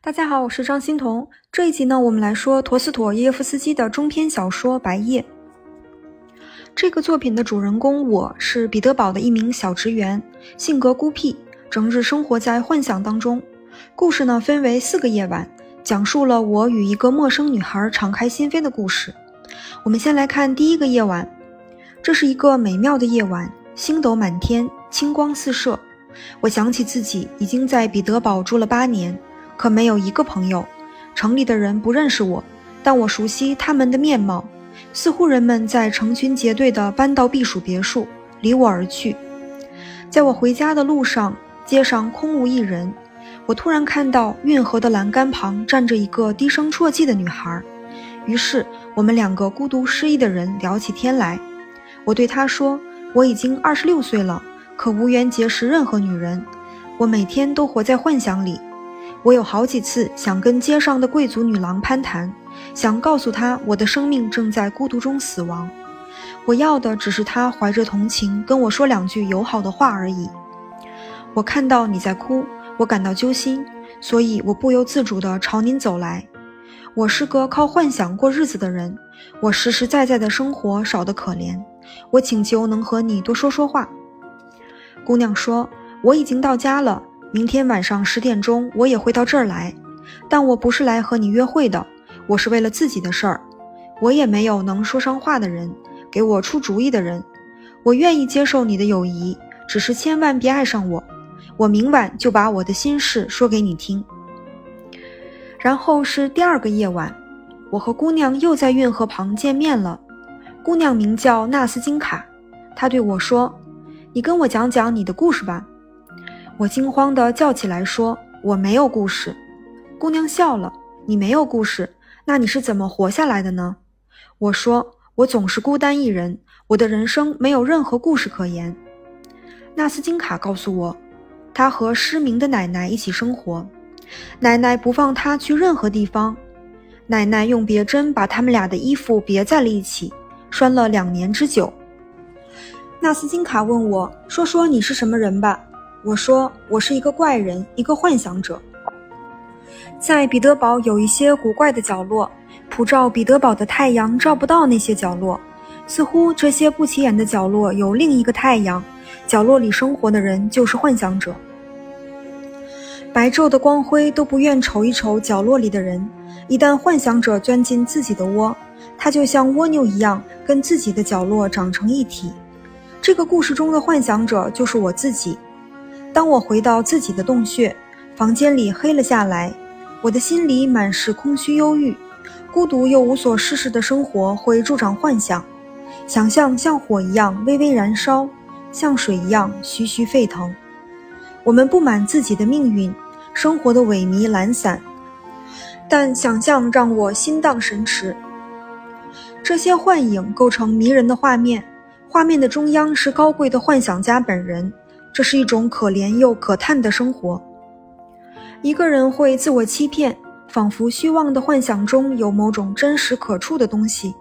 大家好，我是张欣彤。这一集呢，我们来说陀思妥耶夫斯基的中篇小说《白夜》。这个作品的主人公我是彼得堡的一名小职员，性格孤僻，整日生活在幻想当中。故事呢分为四个夜晚，讲述了我与一个陌生女孩敞开心扉的故事。我们先来看第一个夜晚，这是一个美妙的夜晚，星斗满天，清光四射。我想起自己已经在彼得堡住了八年。可没有一个朋友，城里的人不认识我，但我熟悉他们的面貌。似乎人们在成群结队地搬到避暑别墅，离我而去。在我回家的路上，街上空无一人。我突然看到运河的栏杆旁站着一个低声啜泣的女孩，于是我们两个孤独失意的人聊起天来。我对她说：“我已经二十六岁了，可无缘结识任何女人。我每天都活在幻想里。”我有好几次想跟街上的贵族女郎攀谈，想告诉她我的生命正在孤独中死亡。我要的只是她怀着同情跟我说两句友好的话而已。我看到你在哭，我感到揪心，所以我不由自主地朝您走来。我是个靠幻想过日子的人，我实实在在的生活少得可怜。我请求能和你多说说话。姑娘说：“我已经到家了。”明天晚上十点钟，我也会到这儿来，但我不是来和你约会的，我是为了自己的事儿。我也没有能说上话的人，给我出主意的人。我愿意接受你的友谊，只是千万别爱上我。我明晚就把我的心事说给你听。然后是第二个夜晚，我和姑娘又在运河旁见面了。姑娘名叫纳斯金卡，她对我说：“你跟我讲讲你的故事吧。”我惊慌地叫起来，说：“我没有故事。”姑娘笑了：“你没有故事，那你是怎么活下来的呢？”我说：“我总是孤单一人，我的人生没有任何故事可言。”纳斯金卡告诉我，他和失明的奶奶一起生活，奶奶不放他去任何地方，奶奶用别针把他们俩的衣服别在了一起，拴了两年之久。纳斯金卡问我：“说说你是什么人吧。”我说，我是一个怪人，一个幻想者。在彼得堡有一些古怪的角落，普照彼得堡的太阳照不到那些角落。似乎这些不起眼的角落有另一个太阳，角落里生活的人就是幻想者。白昼的光辉都不愿瞅一瞅角落里的人。一旦幻想者钻进自己的窝，他就像蜗牛一样，跟自己的角落长成一体。这个故事中的幻想者就是我自己。当我回到自己的洞穴，房间里黑了下来，我的心里满是空虚、忧郁、孤独又无所事事的生活会助长幻想，想象像火一样微微燃烧，像水一样徐徐沸腾。我们不满自己的命运，生活的萎靡懒散，但想象让我心荡神驰。这些幻影构成迷人的画面，画面的中央是高贵的幻想家本人。这是一种可怜又可叹的生活。一个人会自我欺骗，仿佛虚妄的幻想中有某种真实可触的东西。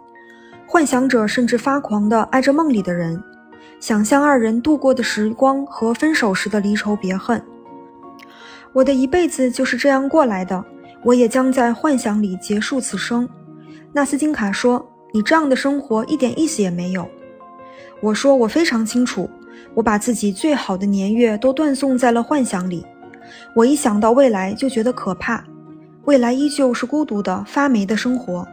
幻想者甚至发狂地爱着梦里的人，想象二人度过的时光和分手时的离愁别恨。我的一辈子就是这样过来的，我也将在幻想里结束此生。纳斯金卡说：“你这样的生活一点意思也没有。”我说：“我非常清楚。”我把自己最好的年月都断送在了幻想里，我一想到未来就觉得可怕，未来依旧是孤独的、发霉的生活。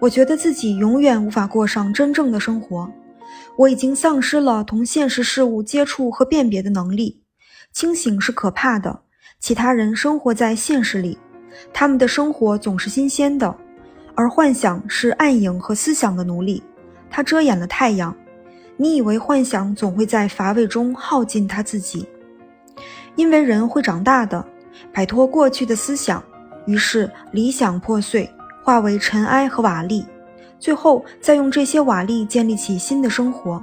我觉得自己永远无法过上真正的生活。我已经丧失了同现实事物接触和辨别的能力。清醒是可怕的，其他人生活在现实里，他们的生活总是新鲜的，而幻想是暗影和思想的奴隶，它遮掩了太阳。你以为幻想总会在乏味中耗尽他自己，因为人会长大的，摆脱过去的思想，于是理想破碎，化为尘埃和瓦砾，最后再用这些瓦砾建立起新的生活。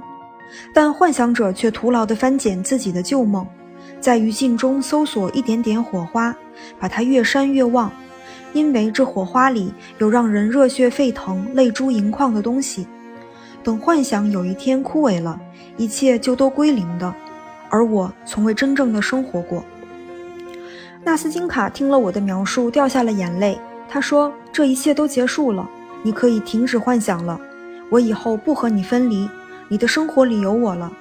但幻想者却徒劳地翻捡自己的旧梦，在余烬中搜索一点点火花，把它越扇越旺，因为这火花里有让人热血沸腾、泪珠盈眶的东西。等幻想有一天枯萎了，一切就都归零的，而我从未真正的生活过。纳斯金卡听了我的描述，掉下了眼泪。他说：“这一切都结束了，你可以停止幻想了。我以后不和你分离，你的生活里有我了。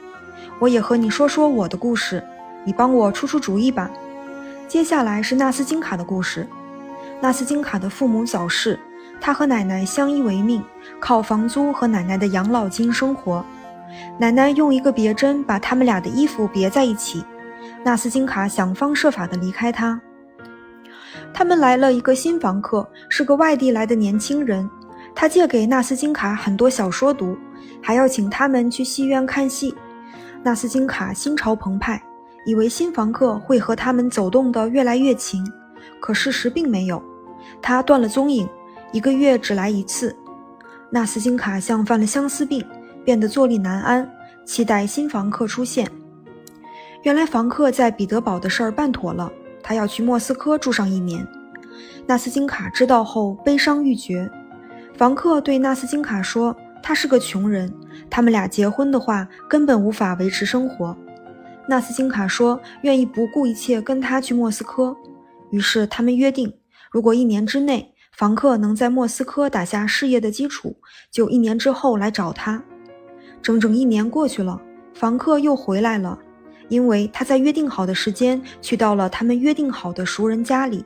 我也和你说说我的故事，你帮我出出主意吧。”接下来是纳斯金卡的故事。纳斯金卡的父母早逝，他和奶奶相依为命，靠房租和奶奶的养老金生活。奶奶用一个别针把他们俩的衣服别在一起。纳斯金卡想方设法地离开他。他们来了一个新房客，是个外地来的年轻人。他借给纳斯金卡很多小说读，还要请他们去戏院看戏。纳斯金卡心潮澎湃，以为新房客会和他们走动得越来越勤，可事实并没有。他断了踪影，一个月只来一次。纳斯金卡像犯了相思病，变得坐立难安，期待新房客出现。原来房客在彼得堡的事儿办妥了，他要去莫斯科住上一年。纳斯金卡知道后悲伤欲绝。房客对纳斯金卡说：“他是个穷人，他们俩结婚的话根本无法维持生活。”纳斯金卡说：“愿意不顾一切跟他去莫斯科。”于是他们约定，如果一年之内房客能在莫斯科打下事业的基础，就一年之后来找他。整整一年过去了，房客又回来了。因为他在约定好的时间去到了他们约定好的熟人家里，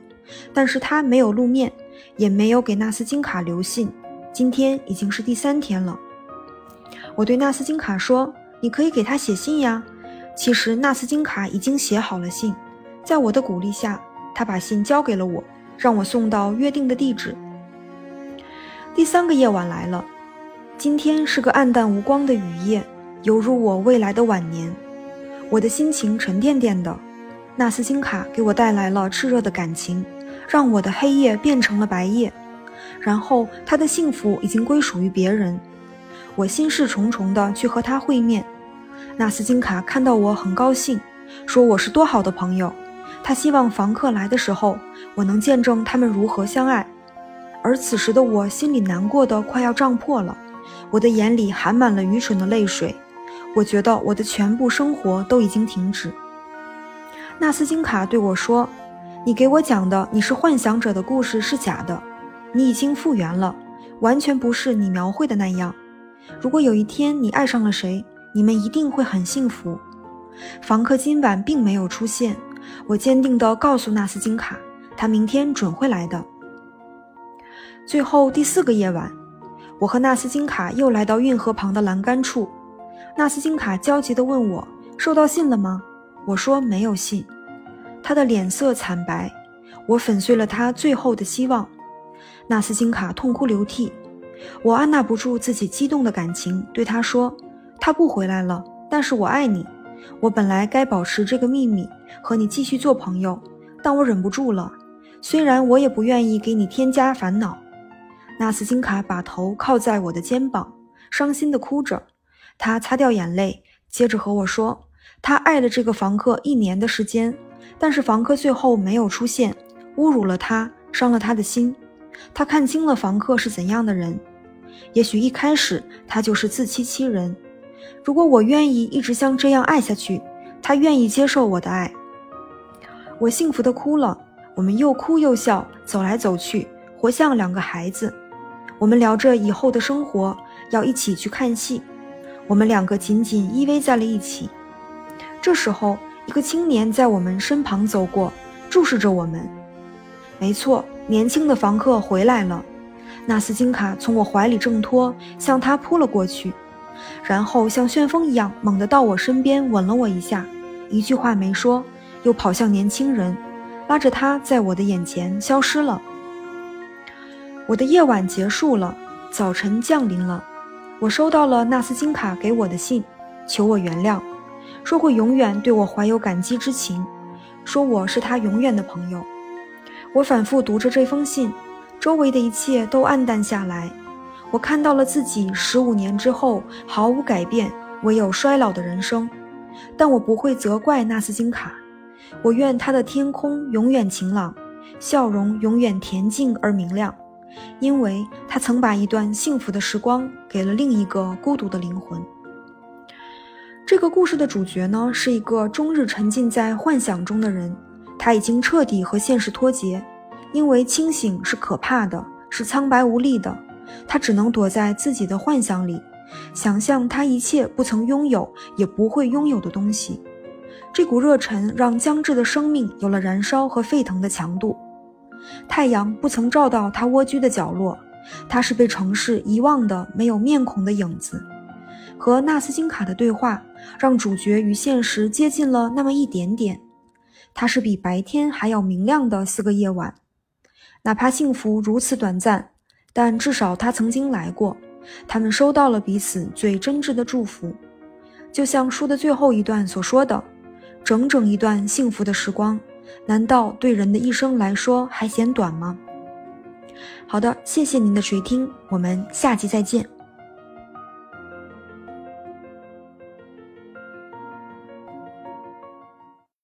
但是他没有露面，也没有给纳斯金卡留信。今天已经是第三天了。我对纳斯金卡说：“你可以给他写信呀。”其实纳斯金卡已经写好了信，在我的鼓励下，他把信交给了我，让我送到约定的地址。第三个夜晚来了，今天是个暗淡无光的雨夜，犹如我未来的晚年。我的心情沉甸甸的，纳斯金卡给我带来了炽热的感情，让我的黑夜变成了白夜。然后他的幸福已经归属于别人，我心事重重的去和他会面。纳斯金卡看到我很高兴，说我是多好的朋友。他希望房客来的时候，我能见证他们如何相爱。而此时的我心里难过的快要胀破了，我的眼里含满了愚蠢的泪水。我觉得我的全部生活都已经停止。纳斯金卡对我说：“你给我讲的你是幻想者的故事是假的，你已经复原了，完全不是你描绘的那样。如果有一天你爱上了谁，你们一定会很幸福。”房客今晚并没有出现，我坚定地告诉纳斯金卡，他明天准会来的。最后第四个夜晚，我和纳斯金卡又来到运河旁的栏杆处。纳斯金卡焦急地问我：“收到信了吗？”我说：“没有信。”他的脸色惨白，我粉碎了他最后的希望。纳斯金卡痛哭流涕，我按捺不住自己激动的感情，对他说：“他不回来了，但是我爱你。我本来该保持这个秘密，和你继续做朋友，但我忍不住了。虽然我也不愿意给你添加烦恼。”纳斯金卡把头靠在我的肩膀，伤心地哭着。他擦掉眼泪，接着和我说：“他爱了这个房客一年的时间，但是房客最后没有出现，侮辱了他，伤了他的心。他看清了房客是怎样的人，也许一开始他就是自欺欺人。如果我愿意一直像这样爱下去，他愿意接受我的爱。”我幸福的哭了，我们又哭又笑，走来走去，活像两个孩子。我们聊着以后的生活，要一起去看戏。我们两个紧紧依偎在了一起。这时候，一个青年在我们身旁走过，注视着我们。没错，年轻的房客回来了。纳斯金卡从我怀里挣脱，向他扑了过去，然后像旋风一样猛地到我身边吻了我一下，一句话没说，又跑向年轻人，拉着他在我的眼前消失了。我的夜晚结束了，早晨降临了。我收到了纳斯金卡给我的信，求我原谅，说会永远对我怀有感激之情，说我是他永远的朋友。我反复读着这封信，周围的一切都暗淡下来。我看到了自己十五年之后毫无改变，唯有衰老的人生。但我不会责怪纳斯金卡，我愿他的天空永远晴朗，笑容永远恬静而明亮。因为他曾把一段幸福的时光给了另一个孤独的灵魂。这个故事的主角呢，是一个终日沉浸在幻想中的人，他已经彻底和现实脱节，因为清醒是可怕的，是苍白无力的。他只能躲在自己的幻想里，想象他一切不曾拥有也不会拥有的东西。这股热忱让僵滞的生命有了燃烧和沸腾的强度。太阳不曾照到他蜗居的角落，他是被城市遗忘的没有面孔的影子。和纳斯金卡的对话让主角与现实接近了那么一点点。它是比白天还要明亮的四个夜晚，哪怕幸福如此短暂，但至少他曾经来过。他们收到了彼此最真挚的祝福，就像书的最后一段所说的：“整整一段幸福的时光，难道对人的一生来说还嫌短吗？”好的，谢谢您的垂听，我们下期再见。